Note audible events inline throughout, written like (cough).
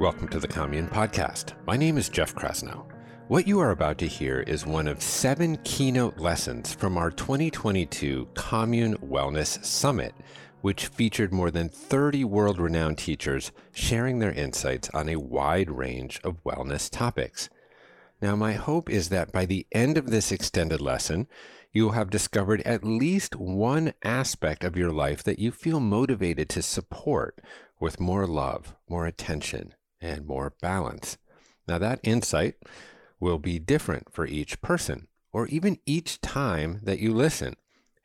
Welcome to the Commune Podcast. My name is Jeff Krasnow. What you are about to hear is one of seven keynote lessons from our 2022 Commune Wellness Summit, which featured more than 30 world renowned teachers sharing their insights on a wide range of wellness topics. Now, my hope is that by the end of this extended lesson, you will have discovered at least one aspect of your life that you feel motivated to support with more love, more attention, and more balance. Now, that insight will be different for each person or even each time that you listen.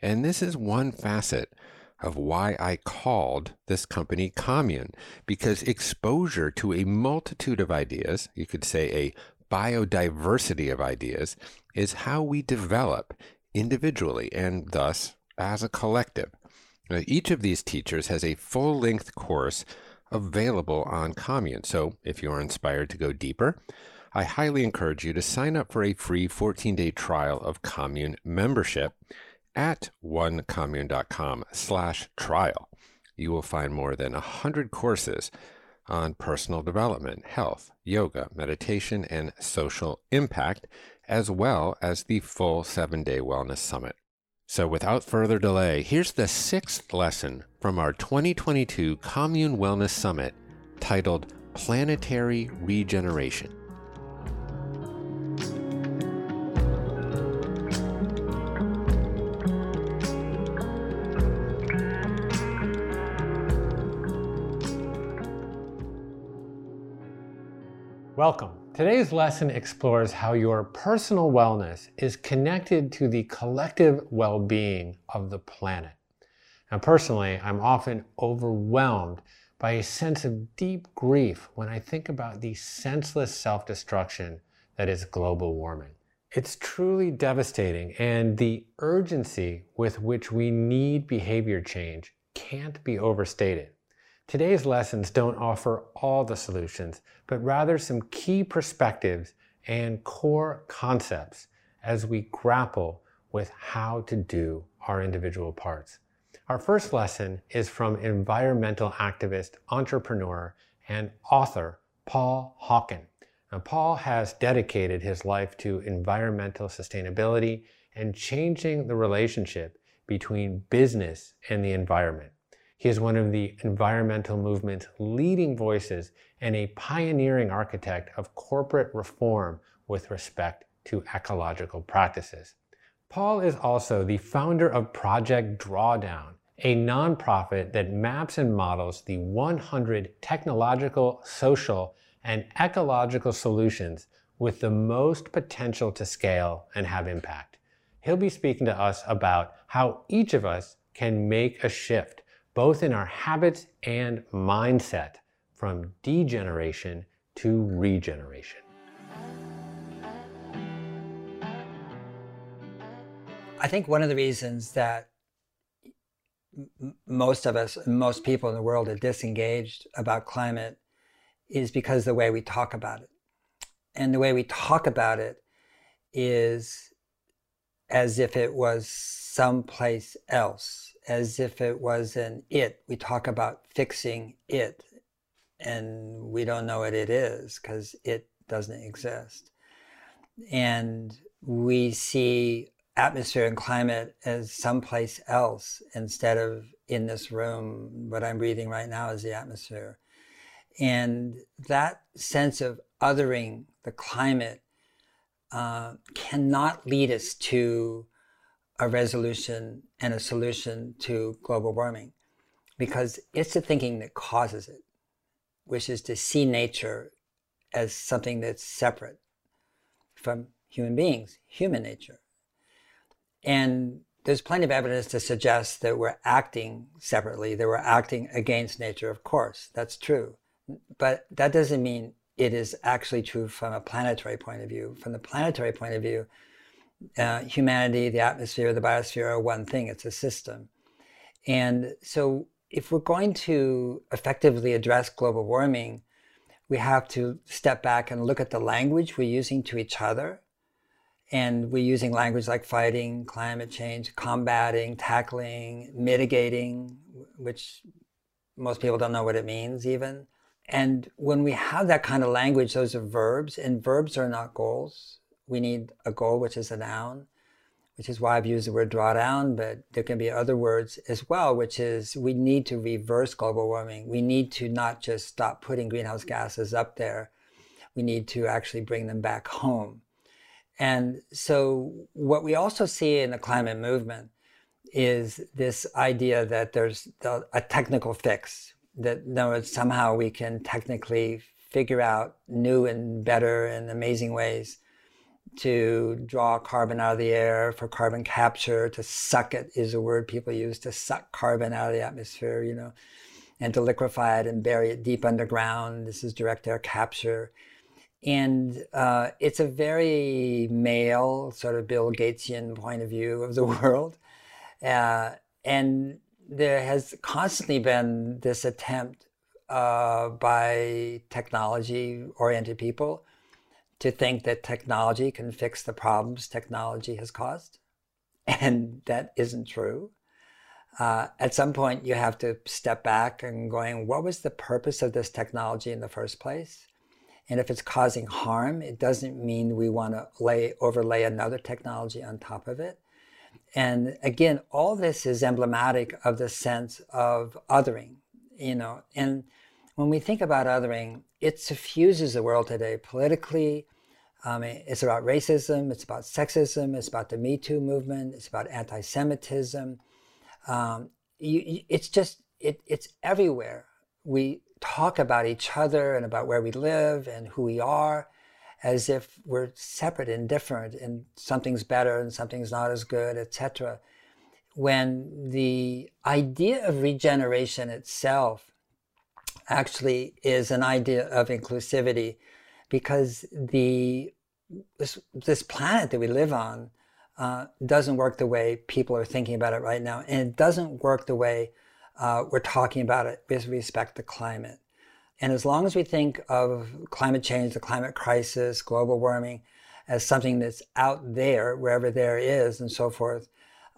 And this is one facet of why I called this company Commune, because exposure to a multitude of ideas, you could say a biodiversity of ideas, is how we develop individually and thus as a collective. Now, each of these teachers has a full length course available on Commune. So if you are inspired to go deeper, I highly encourage you to sign up for a free 14 day trial of Commune membership at onecommune.com slash trial. You will find more than 100 courses on personal development, health, yoga, meditation, and social impact, as well as the full seven day wellness summit. So, without further delay, here's the sixth lesson from our 2022 Commune Wellness Summit titled Planetary Regeneration. Welcome. Today's lesson explores how your personal wellness is connected to the collective well being of the planet. Now, personally, I'm often overwhelmed by a sense of deep grief when I think about the senseless self destruction that is global warming. It's truly devastating, and the urgency with which we need behavior change can't be overstated. Today's lessons don't offer all the solutions, but rather some key perspectives and core concepts as we grapple with how to do our individual parts. Our first lesson is from environmental activist, entrepreneur, and author Paul Hawken. Now, Paul has dedicated his life to environmental sustainability and changing the relationship between business and the environment. He is one of the environmental movement's leading voices and a pioneering architect of corporate reform with respect to ecological practices. Paul is also the founder of Project Drawdown, a nonprofit that maps and models the 100 technological, social, and ecological solutions with the most potential to scale and have impact. He'll be speaking to us about how each of us can make a shift both in our habits and mindset from degeneration to regeneration. I think one of the reasons that most of us, most people in the world are disengaged about climate is because the way we talk about it. And the way we talk about it is as if it was someplace else as if it was an it. We talk about fixing it, and we don't know what it is because it doesn't exist. And we see atmosphere and climate as someplace else instead of in this room. What I'm breathing right now is the atmosphere. And that sense of othering the climate uh, cannot lead us to a resolution and a solution to global warming because it's the thinking that causes it, which is to see nature as something that's separate from human beings, human nature. And there's plenty of evidence to suggest that we're acting separately, that we're acting against nature, of course, that's true. But that doesn't mean it is actually true from a planetary point of view. From the planetary point of view, uh, humanity, the atmosphere, the biosphere are one thing, it's a system. And so, if we're going to effectively address global warming, we have to step back and look at the language we're using to each other. And we're using language like fighting, climate change, combating, tackling, mitigating, which most people don't know what it means even. and when we have that kind of language, those are verbs, and verbs are not goals. We need a goal, which is a noun, which is why I've used the word drawdown, but there can be other words as well, which is we need to reverse global warming. We need to not just stop putting greenhouse gases up there. We need to actually bring them back home. And so, what we also see in the climate movement is this idea that there's a technical fix, that somehow we can technically figure out new and better and amazing ways to draw carbon out of the air for carbon capture, to suck it is a word people use to suck carbon out of the atmosphere, you know, and to liquefy it and bury it deep underground. This is direct air capture. And uh, it's a very male, sort of Bill Gatesian point of view of the (laughs) world. Uh, and there has constantly been this attempt uh, by technology oriented people to think that technology can fix the problems technology has caused. (laughs) And that isn't true. Uh, at some point, you have to step back and going, what was the purpose of this technology in the first place? And if it's causing harm, it doesn't mean we want to lay overlay another technology on top of it. And again, all this is emblematic of the sense of othering, you know. And when we think about othering, it suffuses the world today politically. Um, it's about racism, it's about sexism, it's about the Me Too movement, it's about anti Semitism. Um, it's just, it, it's everywhere. We talk about each other and about where we live and who we are as if we're separate and different and something's better and something's not as good, etc. When the idea of regeneration itself actually is an idea of inclusivity because the this, this planet that we live on uh, doesn't work the way people are thinking about it right now, and it doesn't work the way uh, we're talking about it with respect to climate. And as long as we think of climate change, the climate crisis, global warming as something that's out there, wherever there is, and so forth,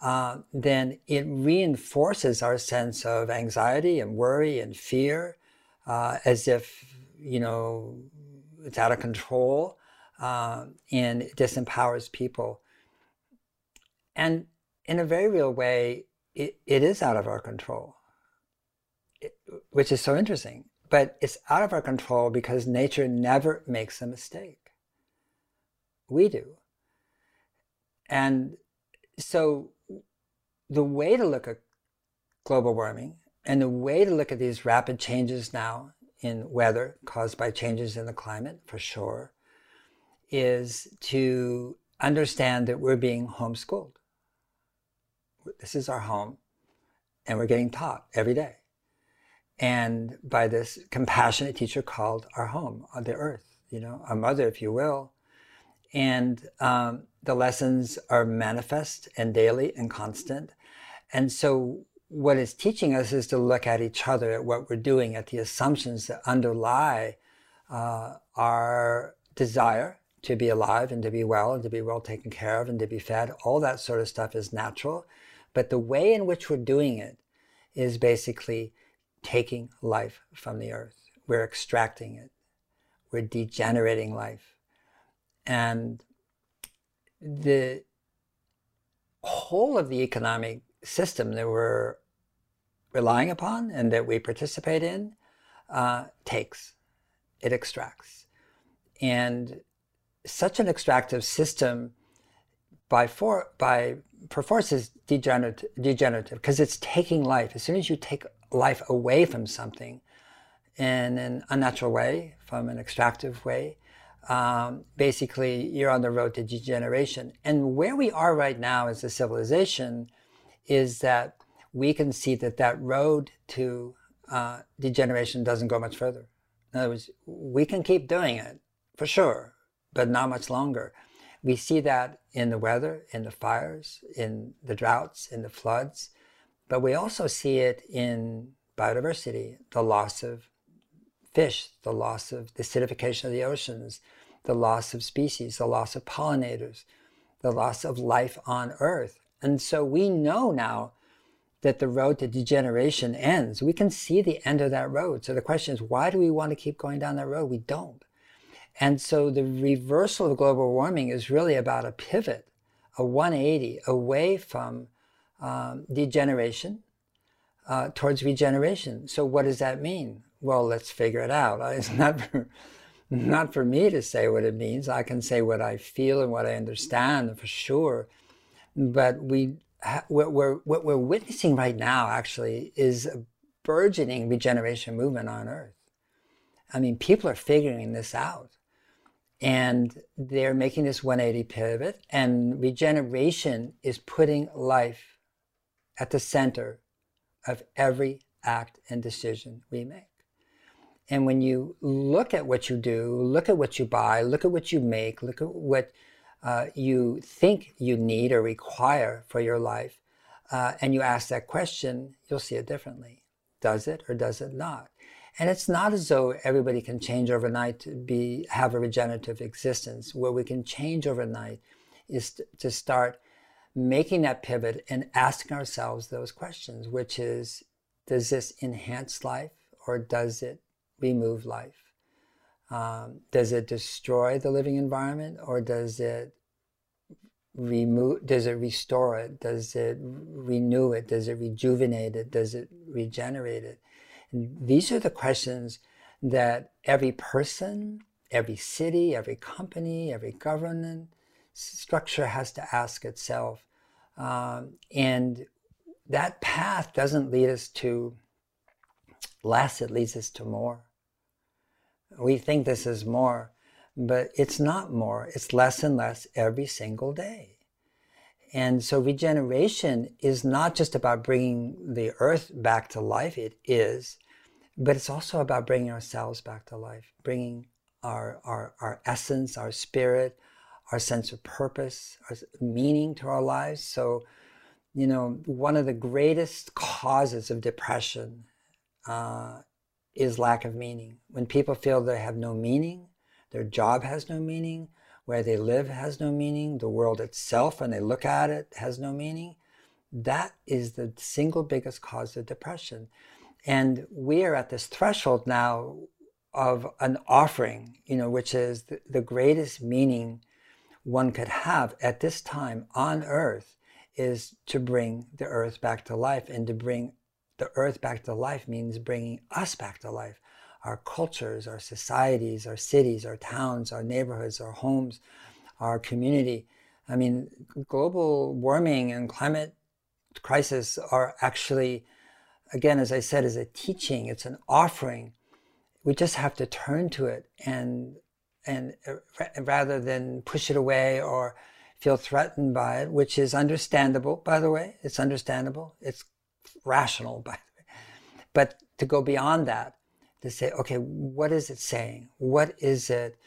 uh, then it reinforces our sense of anxiety and worry and fear, uh, as if you know it's out of control, uh, and it disempowers people. And in a very real way, it, it is out of our control, it, which is so interesting but it's out of our control because nature never makes a mistake. We do. And so the way to look at global warming and the way to look at these rapid changes now in weather caused by changes in the climate, for sure, is to understand that we're being homeschooled. This is our home, and we're getting taught every day and by this compassionate teacher called our home the earth, you know, our mother, if you will. And um, the lessons are manifest and daily and constant. And so, what it's teaching us is to look at each other, at what we're doing, at the assumptions that underlie uh, our desire to be alive and to be well and to be well taken care of and to be fed. All that sort of stuff is natural. But the way in which we're doing it is basically taking life from the earth. We're extracting it. We're degenerating life. And the whole of the economic system that we're relying upon and that we participate in uh, takes, it extracts. And such an extractive system by, for, by perforce is degenerative because it's taking life. As soon as you take life away from something in an unnatural way, from an extractive way, um, basically you're on the road to degeneration. And where we are right now as a civilization is that we can see that that road to uh, degeneration doesn't go much further. In other words, we can keep doing it for sure, but not much longer. We see that in the weather, in the fires, in the droughts, in the floods. But we also see it in biodiversity, the loss of fish, the loss of the acidification of the oceans, the loss of species, the loss of pollinators, the loss of life on Earth. And so we know now that the road to degeneration ends. We can see the end of that road. So the question is, why do we want to keep going down that road? We don't. And so the reversal of global warming is really about a pivot, a 180 away from um, degeneration uh, towards regeneration. So what does that mean? Well, let's figure it out. (laughs) It's not for, not for me to say what it means. I can say what I feel and what I understand for sure. But we, what we're, what we're witnessing right now actually is a burgeoning regeneration movement on Earth. I mean, people are figuring this out. And they're making this 180 pivot, and regeneration is putting life at the center of every act and decision we make. And when you look at what you do, look at what you buy, look at what you make, look at what uh, you think you need or require for your life, uh, and you ask that question, you'll see it differently. Does it or does it not? And it's not as though everybody can change overnight to be have a regenerative existence. Where we can change overnight is to start making that pivot and asking ourselves those questions, which is, does this enhance life or does it remove life? Um, does it destroy the living environment or does it remove does it restore it? Does it renew it? Does it rejuvenate it? Does it regenerate it? And these are the questions that every person every city every company every government structure has to ask itself. Um, and that path doesn't lead us to less, it leads us to more. We think this is more, but it's not more. It's less and less every single day. And so regeneration is not just about bringing the earth back to life, it is, but it's also about bringing ourselves back to life, bringing our, our, our essence, our spirit, our sense of purpose, our meaning to our lives. So, you know, one of the greatest causes of depression uh, is lack of meaning. When people feel they have no meaning, their job has no meaning, where they live has no meaning, the world itself, when they look at it, has no meaning. That is the single biggest cause of depression. And we are at this threshold now of an offering, you know, which is the, the greatest meaning one could have at this time on earth is to bring the earth back to life. And to bring the earth back to life means bringing us back to life. Our cultures, our societies, our cities, our towns, our neighborhoods, our homes, our community. I mean, global warming and climate crisis are actually, again, as I said, is a teaching, it's an offering. We just have to turn to it and and rather than push it away or feel threatened by it, which is understandable, by the way. It's understandable. It's rational, by the way. But to go beyond that, to say, okay, what is it saying? What is it?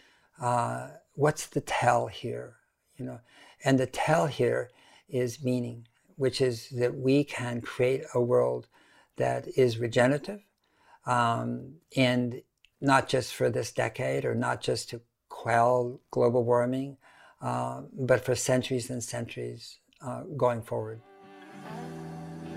Uh, what's the tell here? You know, and the tell here is meaning, which is that we can create a world that is regenerative, um, and not just for this decade or not just to quell global warming, uh, but for centuries and centuries uh, going forward.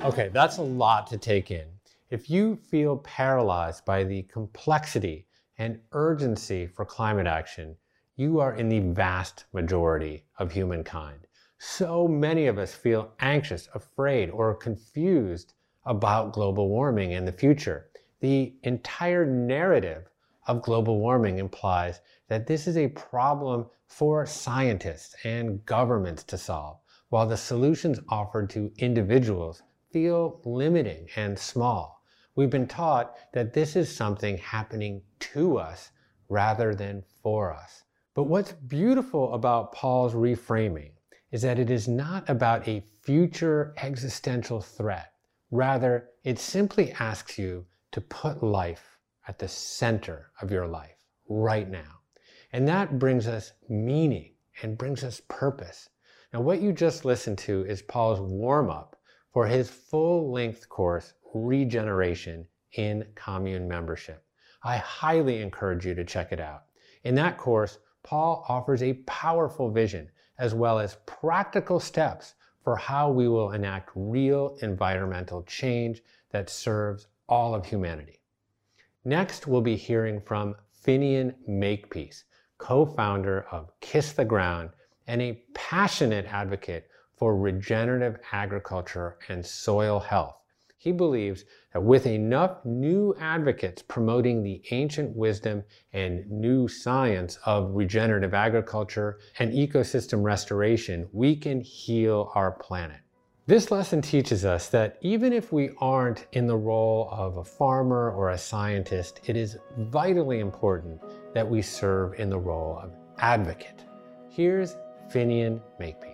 Okay, that's a lot to take in. If you feel paralyzed by the complexity and urgency for climate action, you are in the vast majority of humankind. So many of us feel anxious, afraid, or confused about global warming and the future. The entire narrative of global warming implies that this is a problem for scientists and governments to solve, while the solutions offered to individuals feel limiting and small. We've been taught that this is something happening to us rather than for us. But what's beautiful about Paul's reframing is that it is not about a future existential threat. Rather, it simply asks you to put life at the center of your life right now. And that brings us meaning and brings us purpose. Now, what you just listened to is Paul's warm up for his full length course, Regeneration in Commune Membership. I highly encourage you to check it out. In that course, Paul offers a powerful vision as well as practical steps for how we will enact real environmental change that serves all of humanity. Next, we'll be hearing from Finian Makepeace, co-founder of Kiss the Ground and a passionate advocate for regenerative agriculture and soil health. He believes that with enough new advocates promoting the ancient wisdom and new science of regenerative agriculture and ecosystem restoration, we can heal our planet. This lesson teaches us that even if we aren't in the role of a farmer or a scientist, it is vitally important that we serve in the role of advocate. Here's Finian Makepeace.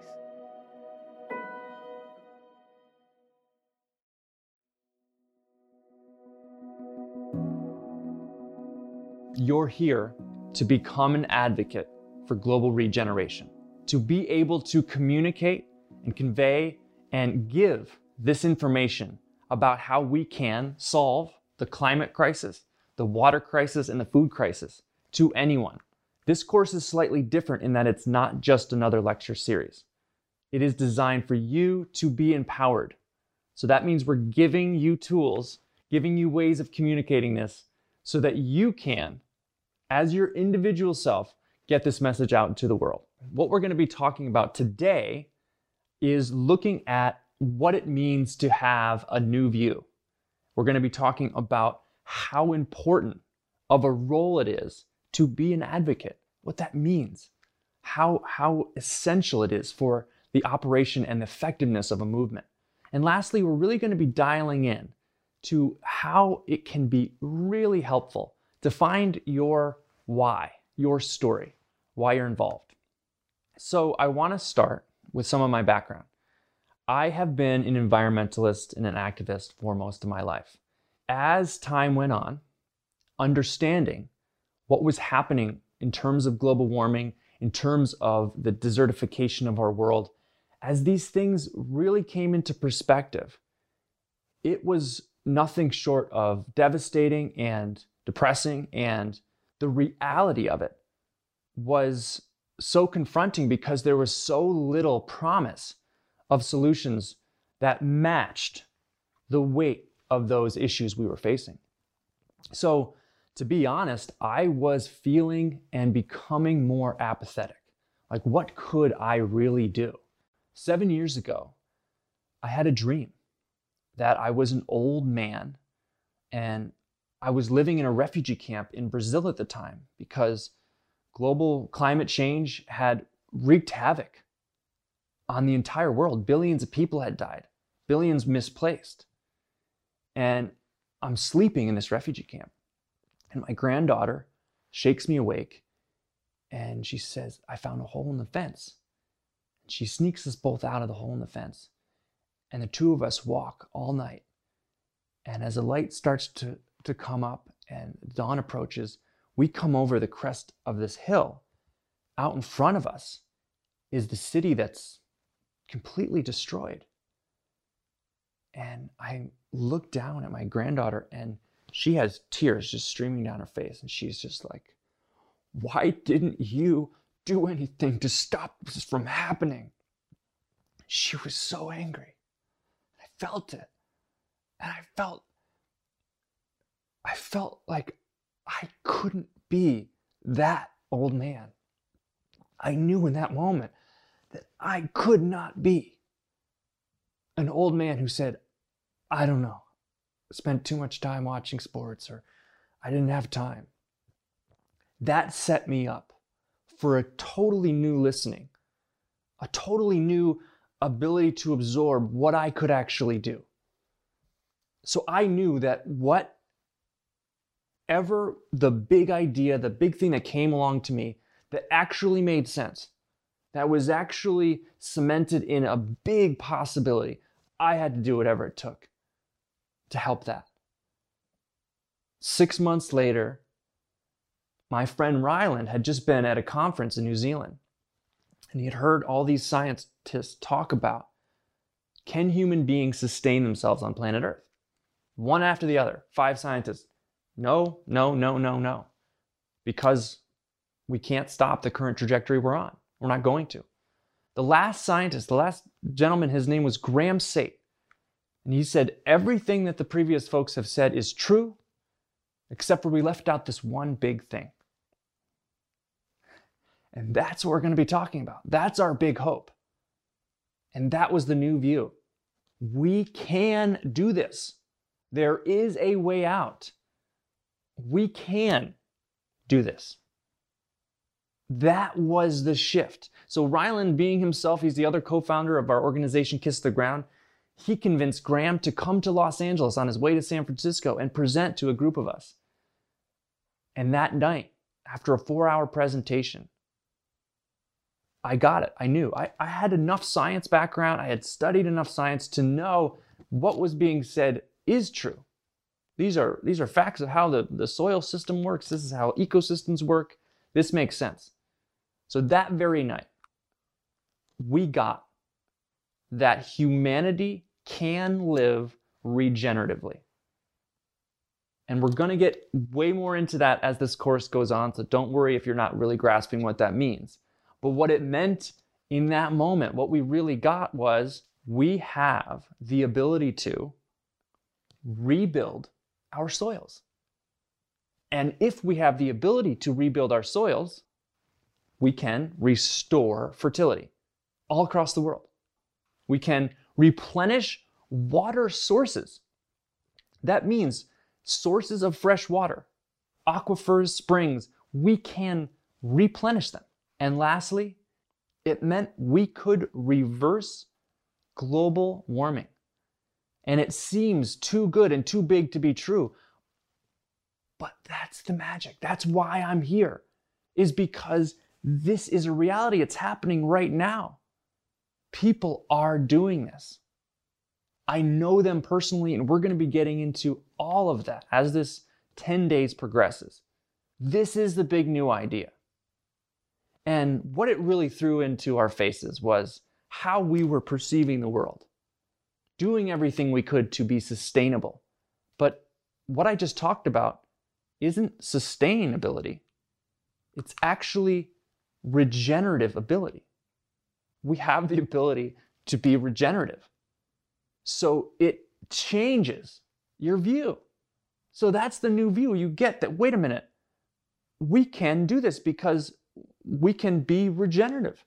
You're here to become an advocate for global regeneration, to be able to communicate and convey and give this information about how we can solve the climate crisis, the water crisis, and the food crisis to anyone. This course is slightly different in that it's not just another lecture series. It is designed for you to be empowered. So that means we're giving you tools, giving you ways of communicating this so that you can, as your individual self, get this message out into the world. What we're going to be talking about today is looking at what it means to have a new view. We're going to be talking about how important of a role it is to be an advocate, what that means, how, how essential it is for the operation and the effectiveness of a movement. And lastly, we're really going to be dialing in to how it can be really helpful to find your why, your story, why you're involved. So I want to start with some of my background. I have been an environmentalist and an activist for most of my life. As time went on, understanding what was happening in terms of global warming, in terms of the desertification of our world, as these things really came into perspective, it was nothing short of devastating and depressing. And the reality of it was so confronting because there was so little promise of solutions that matched the weight of those issues we were facing. So, to be honest, I was feeling and becoming more apathetic. Like, what could I really do? Seven years ago, I had a dream that I was an old man and I was living in a refugee camp in Brazil at the time because global climate change had wreaked havoc on the entire world. Billions of people had died, billions misplaced. And I'm sleeping in this refugee camp. And my granddaughter shakes me awake and she says, I found a hole in the fence. She sneaks us both out of the hole in the fence. And the two of us walk all night. And as the light starts to, to come up and dawn approaches, we come over the crest of this hill. Out in front of us is the city that's completely destroyed. And I look down at my granddaughter, and she has tears just streaming down her face. And she's just like, Why didn't you do anything to stop this from happening? She was so angry. I felt it. And I felt, I felt like I couldn't be that old man. I knew in that moment that I could not be an old man who said, I don't know, spent too much time watching sports or I didn't have time. That set me up for a totally new listening, a totally new ability to absorb what I could actually do. So I knew that whatever the big idea, the big thing that came along to me that actually made sense, that was actually cemented in a big possibility, I had to do whatever it took to help that. Six months later, my friend Ryland had just been at a conference in New Zealand and he had heard all these scientists talk about can human beings sustain themselves on planet Earth? One after the other, five scientists. No, no, no, no, no. Because we can't stop the current trajectory we're on. We're not going to. The last scientist, the last gentleman, his name was Graham Sait. And he said, Everything that the previous folks have said is true, except for we left out this one big thing. And that's what we're going to be talking about. That's our big hope. And that was the new view. We can do this. There is a way out. We can do this. That was the shift. So, Ryland, being himself, he's the other co founder of our organization, Kiss the Ground. He convinced Graham to come to Los Angeles on his way to San Francisco and present to a group of us. And that night, after a four hour presentation, I got it. I knew. I, I had enough science background. I had studied enough science to know what was being said is true. These are, these are facts of how the, the soil system works. This is how ecosystems work. This makes sense. So that very night, we got that humanity can live regeneratively. And we're going to get way more into that as this course goes on. So don't worry if you're not really grasping what that means. But what it meant in that moment, what we really got was we have the ability to rebuild our soils. And if we have the ability to rebuild our soils, we can restore fertility all across the world. We can replenish water sources. That means sources of fresh water, aquifers, springs, we can replenish them. And lastly, it meant we could reverse global warming. And it seems too good and too big to be true. But that's the magic. That's why I'm here, is because this is a reality. It's happening right now. People are doing this. I know them personally, and we're going to be getting into all of that as this 10 days progresses. This is the big new idea. And what it really threw into our faces was how we were perceiving the world, doing everything we could to be sustainable. But what I just talked about isn't sustainability, it's actually regenerative ability. We have the ability to be regenerative. So it changes your view. So that's the new view. You get that, wait a minute, we can do this because we can be regenerative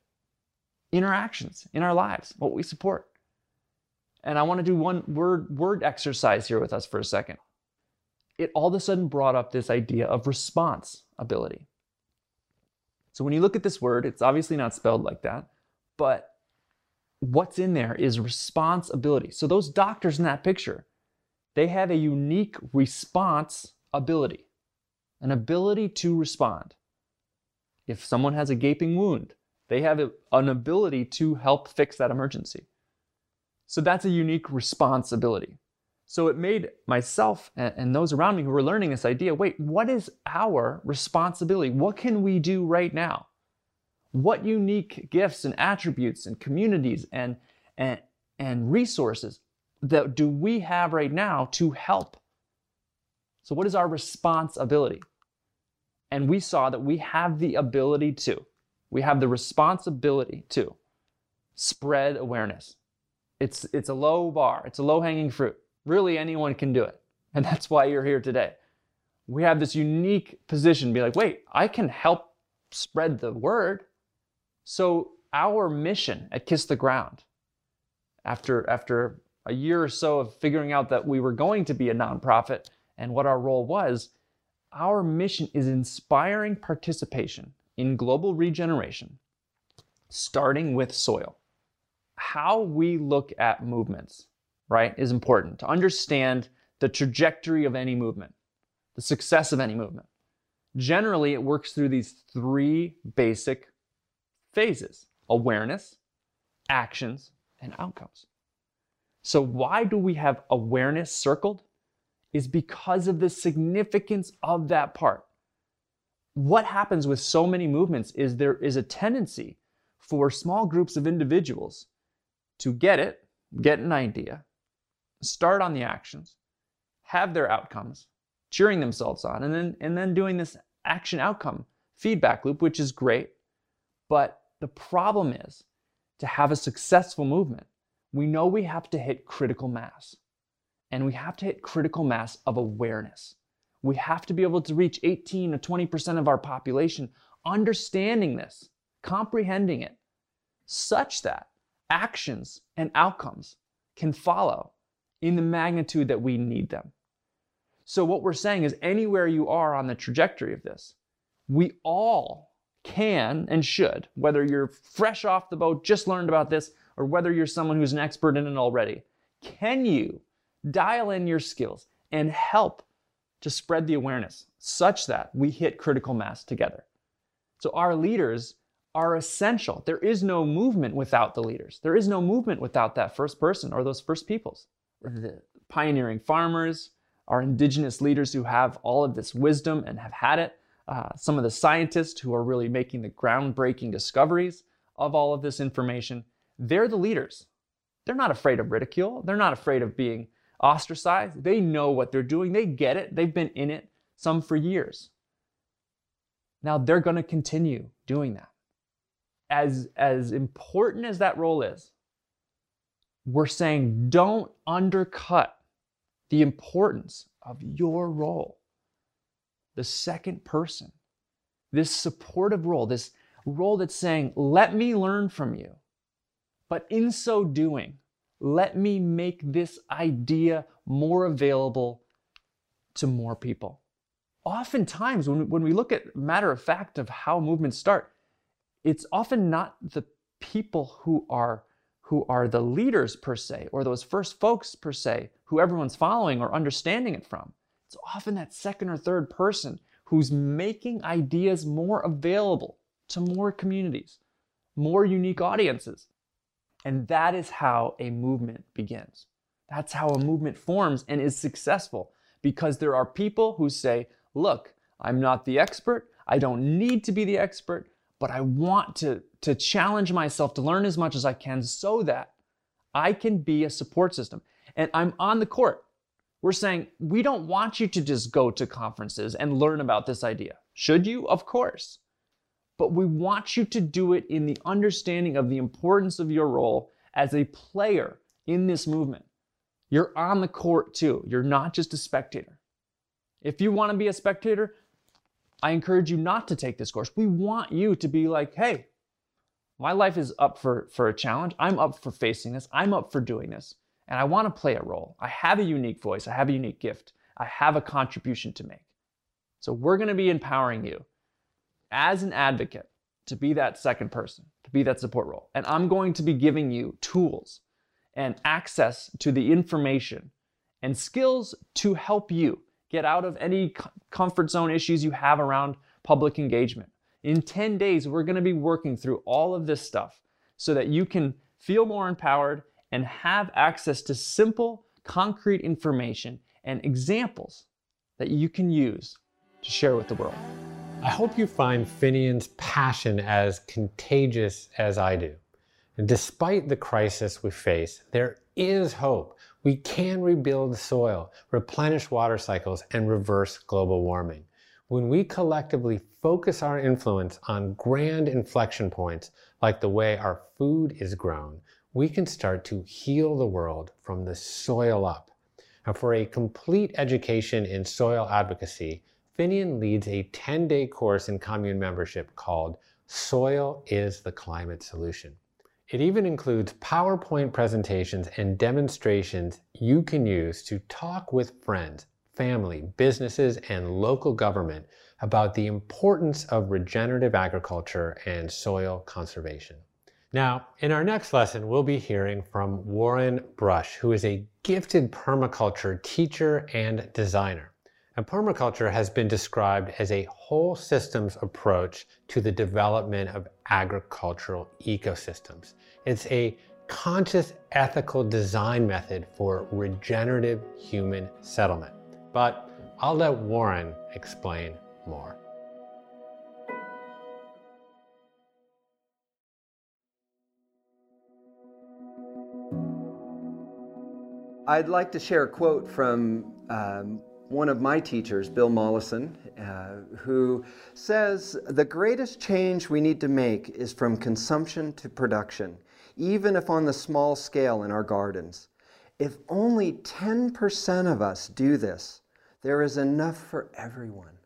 interactions in our lives, what we support. And I want to do one word word exercise here with us for a second. It all of a sudden brought up this idea of response ability. So when you look at this word, it's obviously not spelled like that, but what's in there is responsibility. So those doctors in that picture, they have a unique response ability, an ability to respond. If someone has a gaping wound, they have an ability to help fix that emergency. So that's a unique responsibility. So it made myself and those around me who were learning this idea wait, what is our responsibility? What can we do right now? What unique gifts and attributes and communities and, and, and resources that do we have right now to help? So, what is our responsibility? And we saw that we have the ability to, we have the responsibility to spread awareness. It's, it's a low bar, it's a low hanging fruit. Really, anyone can do it. And (laughs) that's why you're here today. We have this unique position be like, wait, I can help spread the word. So, our mission at Kiss the Ground, after, after a year or so of figuring out that we were going to be a nonprofit and what our role was, our mission is inspiring participation in global regeneration, starting with soil. How we look at movements, right, is important to understand the trajectory of any movement, the success of any movement. Generally, it works through these three basic phases awareness, actions, and outcomes. So, why do we have awareness circled? Is because of the significance of that part. What happens with so many movements is there is a tendency for small groups of individuals to get it, get an idea, start on the actions, have their outcomes, cheering themselves on, and then, and then doing this action outcome feedback loop, which is great. But the problem is to have a successful movement, we know we have to hit critical mass. And we have to hit critical mass of awareness. We have to be able to reach 18 to 20% of our population understanding this, comprehending it, such that actions and outcomes can follow in the magnitude that we need them. So, what we're saying is, anywhere you are on the trajectory of this, we all can and should, whether you're fresh off the boat, just learned about this, or whether you're someone who's an expert in it already, can you dial in your skills and help to spread the awareness such that we hit critical mass together? So, our leaders are essential. There is no movement without the leaders. There is no movement without that first person or those first peoples. The pioneering farmers, our indigenous leaders who have all of this wisdom and have had it, uh, some of the scientists who are really making the groundbreaking discoveries of all of this information, they're the leaders. They're not afraid of ridicule. They're not afraid of being ostracized. They know what they're doing. They get it. They've been in it, some for years. Now they're going to continue doing that as, as important as that role is, we're saying don't undercut the importance of your role. The second person, this supportive role, this role that's saying, let me learn from you. But in so doing, let me make this idea more available to more people. Oftentimes, when, when we look at matter of fact of how movements start, it's often not the people who are who are the leaders per se or those first folks per se who everyone's following or understanding it from. It's often that second or third person who's making ideas more available to more communities more unique audiences. And that is how a movement begins. That's how a movement forms and is successful because there are people who say look i'm not the expert. I don't need to be the expert but I want to, to challenge myself to learn as much as I can so that I can be a support system. And I'm on the court. We're saying we don't want you to just go to conferences and learn about this idea. Should you? Of course. But we want you to do it in the understanding of the importance of your role as a player in this movement. You're on the court too. You're not just a spectator. If you want to be a spectator, I encourage you not to take this course. We want you to be like, hey, my life is up for, for a challenge. I'm up for facing this. I'm up for doing this. And I want to play a role. I have a unique voice. I have a unique gift. I have a contribution to make. So we're going to be empowering you as an advocate to be that second person, to be that support role. And I'm going to be giving you tools and access to the information and skills to help you Get out of any comfort zone issues you have around public engagement. In 10 days, we're to be working through all of this stuff so that you can feel more empowered and have access to simple, concrete information and examples that you can use to share with the world. I hope you find Finian's passion as contagious as I do. And despite the crisis we face, there is hope we can rebuild soil, replenish water cycles, and reverse global warming. When we collectively focus our influence on grand inflection points, like the way our food is grown, we can start to heal the world from the soil up. And for a complete education in soil advocacy, Finian leads a 10 day course in commune membership called Soil is the Climate Solution. It even includes PowerPoint presentations and demonstrations you can use to talk with friends, family, businesses, and local government about the importance of regenerative agriculture and soil conservation. Now, in our next lesson, we'll be hearing from Warren Brush, who is a gifted permaculture teacher and designer. And permaculture has been described as a whole systems approach to the development of agricultural ecosystems. It's a conscious ethical design method for regenerative human settlement. But I'll let Warren explain more. I'd like to share a quote from um, one of my teachers, Bill Mollison, uh, who says the greatest change we need to make is from consumption to production. even if on the small scale in our gardens. If only 10% of us do this, there is enough for everyone.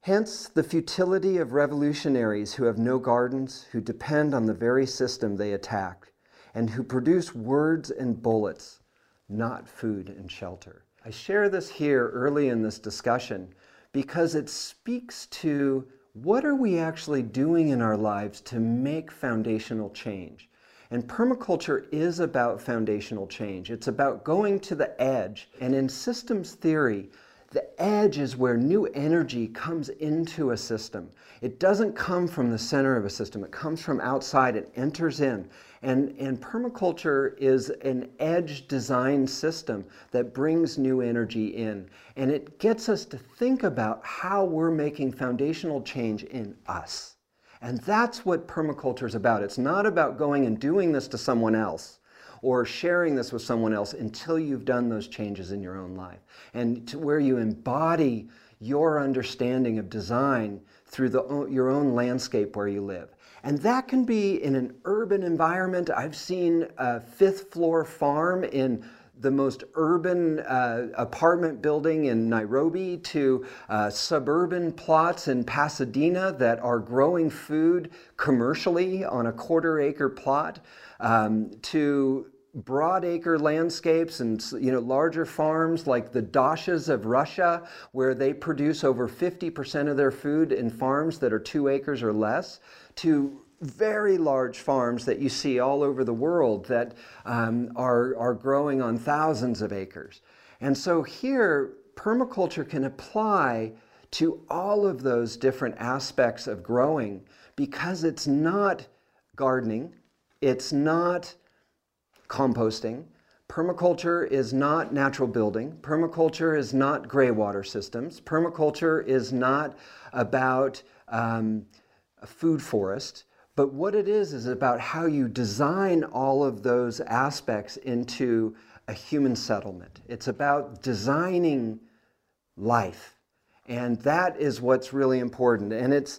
Hence, the futility of revolutionaries who have no gardens, who depend on the very system they attack, and who produce words and bullets, not food and shelter. I share this here early in this discussion because it speaks to what are we actually doing in our lives to make foundational change. And permaculture is about foundational change. It's about going to the edge. And in systems theory, the edge is where new energy comes into a system. It doesn't come from the center of a system, it comes from outside, it enters in. And, and permaculture is an edge design system that brings new energy in. And it gets us to think about how we're making foundational change in us. And that's what permaculture is about. It's not about going and doing this to someone else or sharing this with someone else until you've done those changes in your own life. And to where you embody your understanding of design through the, your own landscape where you live. And that can be in an urban environment. I've seen a fifth floor farm in the most urban uh, apartment building in Nairobi to uh, suburban plots in Pasadena that are growing food commercially on a quarter acre plot um, to broadacre landscapes and you know larger farms like the dachas of Russia where they produce over 50% of their food in farms that are 2 acres or less to very large farms that you see all over the world that um, are, are growing on thousands of acres. And so here permaculture can apply to all of those different aspects of growing because it's not gardening, it's not composting. Permaculture is not natural building. Permaculture is not gray water systems. Permaculture is not about um, a food forest. But what it is, is about how you design all of those aspects into a human settlement. It's about designing life. And that is what's really important. And it's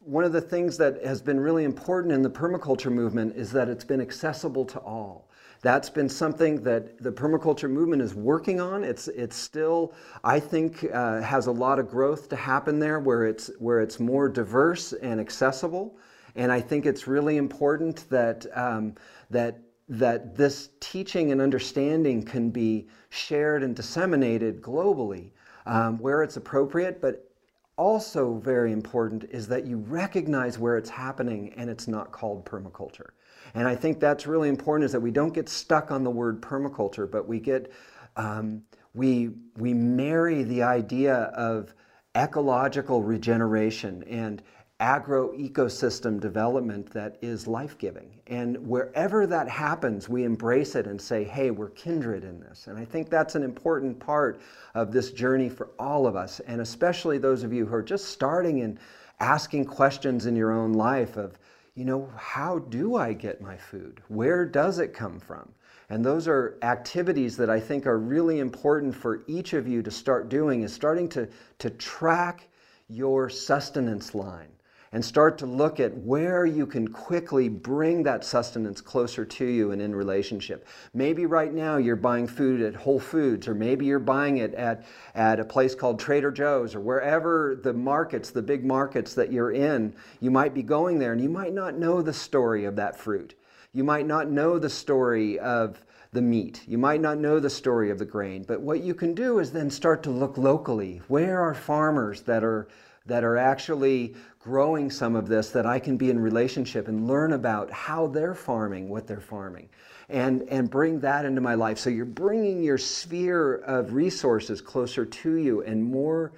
one of the things that has been really important in the permaculture movement is that it's been accessible to all. That's been something that the permaculture movement is working on. It's, it's still, I think, uh, has a lot of growth to happen there where it's, where it's more diverse and accessible. And I think it's really important that, um, that, that this teaching and understanding can be shared and disseminated globally um, where it's appropriate, but also very important is that you recognize where it's happening and it's not called permaculture. And I think that's really important is that we don't get stuck on the word permaculture, but we get, um, we, we marry the idea of ecological regeneration and agro-ecosystem development that is life-giving. And wherever that happens, we embrace it and say, hey, we're kindred in this. And I think that's an important part of this journey for all of us, and especially those of you who are just starting and asking questions in your own life of, you know, how do I get my food? Where does it come from? And those are activities that I think are really important for each of you to start doing is starting to, to track your sustenance line and start to look at where you can quickly bring that sustenance closer to you and in relationship. Maybe right now you're buying food at Whole Foods, or maybe you're buying it at, at a place called Trader Joe's, or wherever the markets, the big markets that you're in, you might be going there and you might not know the story of that fruit. You might not know the story of the meat. You might not know the story of the grain, but what you can do is then start to look locally. Where are farmers that are that are actually growing some of this that I can be in relationship and learn about how they're farming what they're farming and, and bring that into my life. So you're bringing your sphere of resources closer to you and more,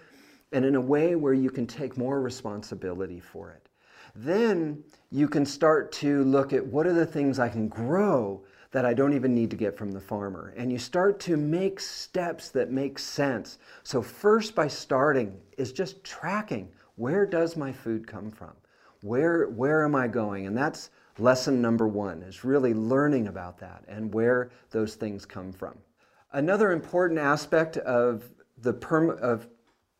and in a way where you can take more responsibility for it. Then you can start to look at what are the things I can grow that I don't even need to get from the farmer. And you start to make steps that make sense. So, first, by starting, is just tracking where does my food come from? Where, where am I going? And that's lesson number one, is really learning about that and where those things come from. Another important aspect of the perm- of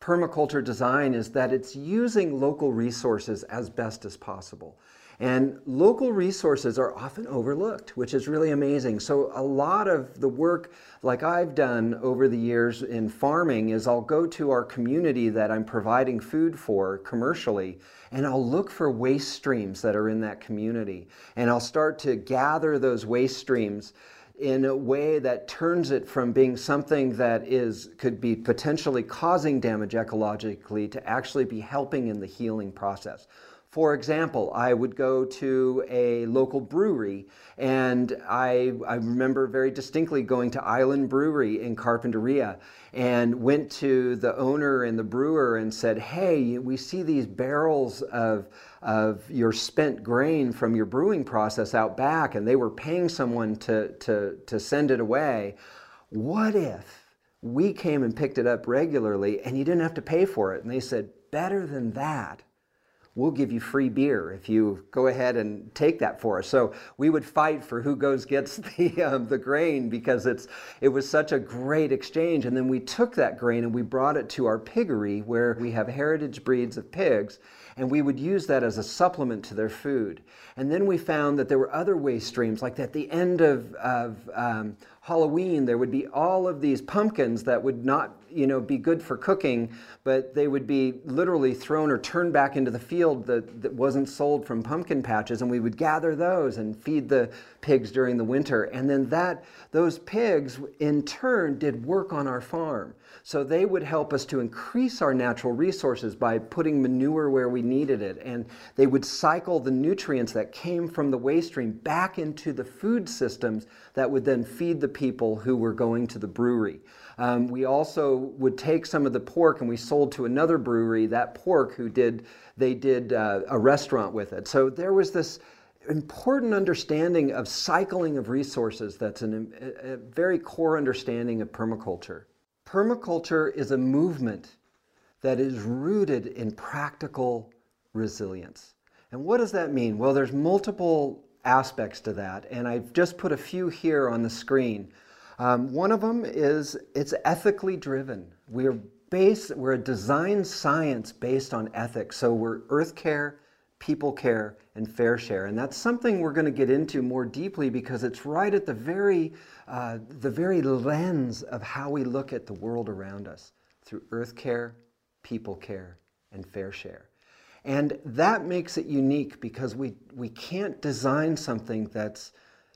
permaculture design is that it's using local resources as best as possible. And local resources are often overlooked, which is really amazing. So, a lot of the work, like I've done over the years in farming, is I'll go to our community that I'm providing food for commercially, and I'll look for waste streams that are in that community. And I'll start to gather those waste streams in a way that turns it from being something that is could be potentially causing damage ecologically to actually be helping in the healing process. For example, I would go to a local brewery, and I, I remember very distinctly going to Island Brewery in Carpinteria and went to the owner and the brewer and said, Hey, we see these barrels of, of your spent grain from your brewing process out back, and they were paying someone to, to, to send it away. What if we came and picked it up regularly and you didn't have to pay for it? And they said, Better than that we'll give you free beer if you go ahead and take that for us. So we would fight for who goes gets (laughs) the um, the grain because it's it was such a great exchange. And then we took that grain and we brought it to our piggery where we have heritage breeds of pigs, and we would use that as a supplement to their food. And then we found that there were other waste streams, like at the end of, of um, Halloween, there would be all of these pumpkins that would not, you know, be good for cooking, but they would be literally thrown or turned back into the field that, that wasn't sold from pumpkin patches, and we would gather those and feed the pigs during the winter. And then that those pigs in turn did work on our farm. So they would help us to increase our natural resources by putting manure where we needed it. And they would cycle the nutrients that came from the waste stream back into the food systems that would then feed the people who were going to the brewery. Um, we also would take some of the pork and we sold to another brewery that pork who did they did uh, a restaurant with it. So there was this important understanding of cycling of resources that's an, a, a very core understanding of permaculture. Permaculture is a movement that is rooted in practical resilience. And what does that mean? Well, there's multiple aspects to that, and I've just put a few here on the screen. Um, one of them is it's ethically driven. We're based, we're a design science based on ethics. So we're earth care, people care, and fair share. And that's something we're going to get into more deeply because it's right at the very, uh, the very lens of how we look at the world around us through earth care, people care, and fair share. And that makes it unique because we, we can't design something that's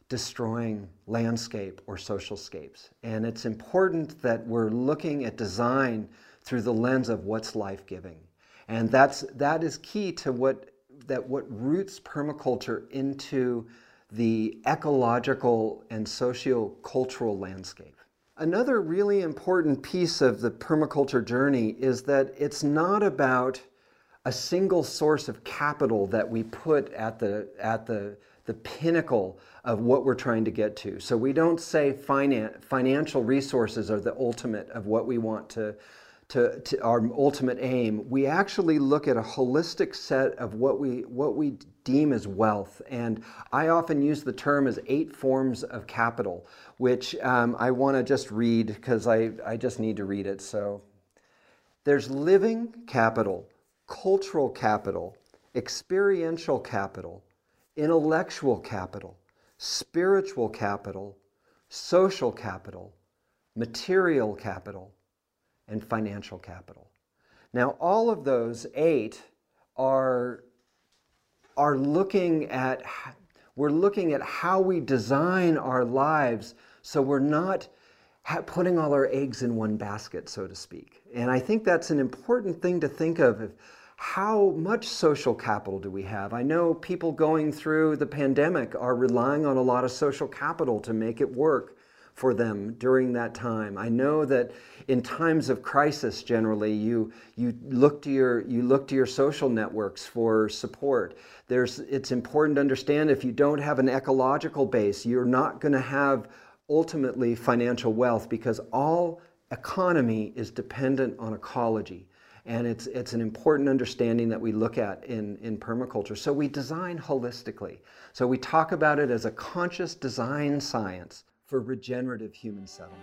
destroying landscape or social scapes. And it's important that we're looking at design through the lens of what's life-giving. And that's, that is key to what, that what roots permaculture into the ecological and socio-cultural landscape. Another really important piece of the permaculture journey is that it's not about a single source of capital that we put at the, at the, the pinnacle of what we're trying to get to. So we don't say finan- financial resources are the ultimate of what we want to, to, to, our ultimate aim. We actually look at a holistic set of what we, what we deem as wealth. And I often use the term as eight forms of capital, which um, I want to just read because I, I just need to read it. So there's living capital cultural capital, experiential capital, intellectual capital, spiritual capital, social capital, material capital, and financial capital. Now, all of those eight are, are looking at, we're looking at how we design our lives so we're not putting all our eggs in one basket, so to speak. And I think that's an important thing to think of how much social capital do we have? I know people going through the pandemic are relying on a lot of social capital to make it work for them during that time. I know that in times of crisis generally you you look to your you look to your social networks for support. There's it's important to understand if you don't have an ecological base, you're not going to have ultimately financial wealth because all economy is dependent on ecology. And it's, it's an important understanding that we look at in, in permaculture. So we design holistically. So we talk about it as a conscious design science for regenerative human settlement.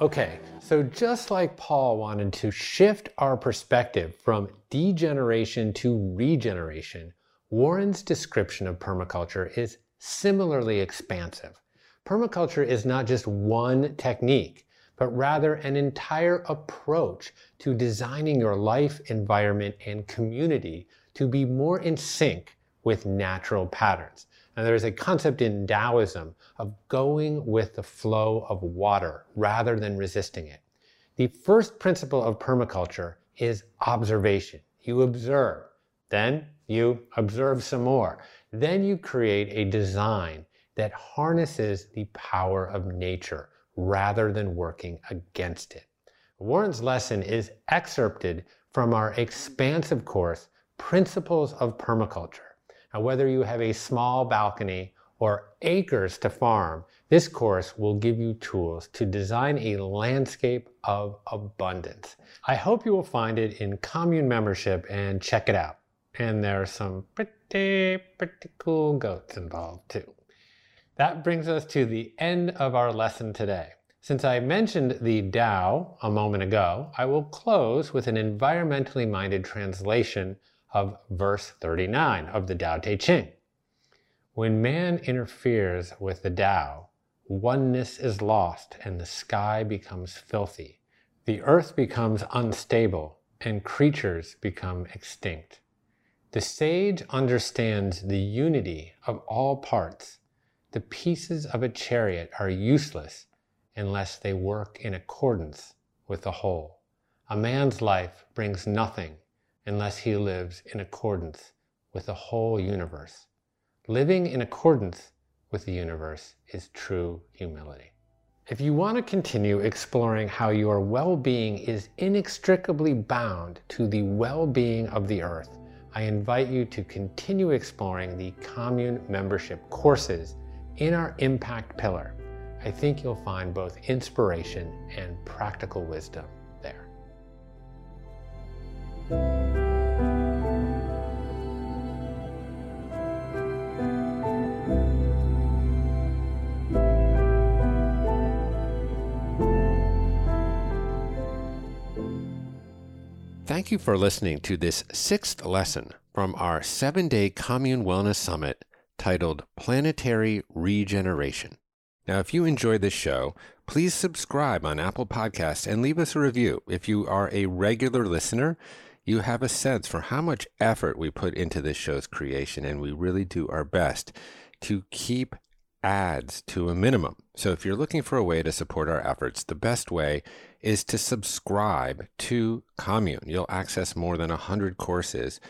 Okay, so just like Paul wanted to shift our perspective from degeneration to regeneration, Warren's description of permaculture is similarly expansive. Permaculture is not just one technique, but rather an entire approach to designing your life, environment, and community to be more in sync with natural patterns. And there's a concept in Taoism of going with the flow of water rather than resisting it. The first principle of permaculture is observation. You observe, then you observe some more. Then you create a design that harnesses the power of nature rather than working against it. Warren's lesson is excerpted from our expansive course, Principles of Permaculture. Now, whether you have a small balcony or acres to farm, this course will give you tools to design a landscape of abundance. I hope you will find it in commune membership and check it out. And there are some pretty, pretty cool goats involved too. That brings us to the end of our lesson today. Since I mentioned the Tao a moment ago, I will close with an environmentally minded translation of verse 39 of the Tao Te Ching. When man interferes with the Tao, oneness is lost and the sky becomes filthy. The earth becomes unstable and creatures become extinct. The sage understands the unity of all parts. The pieces of a chariot are useless unless they work in accordance with the whole. A man's life brings nothing unless he lives in accordance with the whole universe. Living in accordance with the universe is true humility. If you want to continue exploring how your well being is inextricably bound to the well being of the earth, I invite you to continue exploring the commune membership courses in our impact pillar. I think you'll find both inspiration and practical wisdom. Thank you for listening to this sixth lesson from our seven day Commune Wellness Summit titled Planetary Regeneration. Now, if you enjoy this show, please subscribe on Apple Podcasts and leave us a review. If you are a regular listener, you have a sense for how much effort we put into this show's creation, and we really do our best to keep ads to a minimum. So if you're looking for a way to support our efforts, the best way is to subscribe to Commune. You'll access more than 100 courses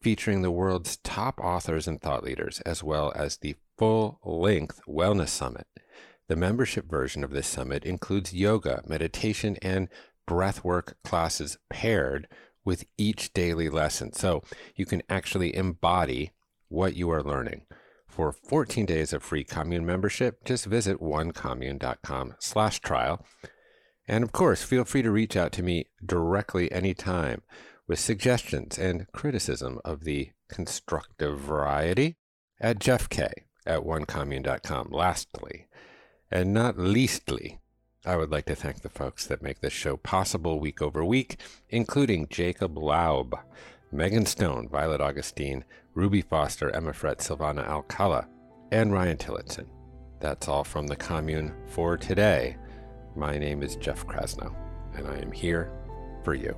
featuring the world's top authors and thought leaders, as well as the full length Wellness Summit. The membership version of this summit includes yoga, meditation, and breathwork classes paired with each daily lesson. So you can actually embody what you are learning. For 14 days of free commune membership, just visit onecommune.com slash trial. And of course, feel free to reach out to me directly anytime with suggestions and criticism of the constructive variety at jeffk at onecommune.com. Lastly, and not leastly, I would like to thank the folks that make this show possible week over week, including Jacob Laub, Megan Stone, Violet Augustine, Ruby Foster, Emma Fret, Silvana Alcala, and Ryan Tillotson. That's all from the commune for today. My name is Jeff Krasno, and I am here for you.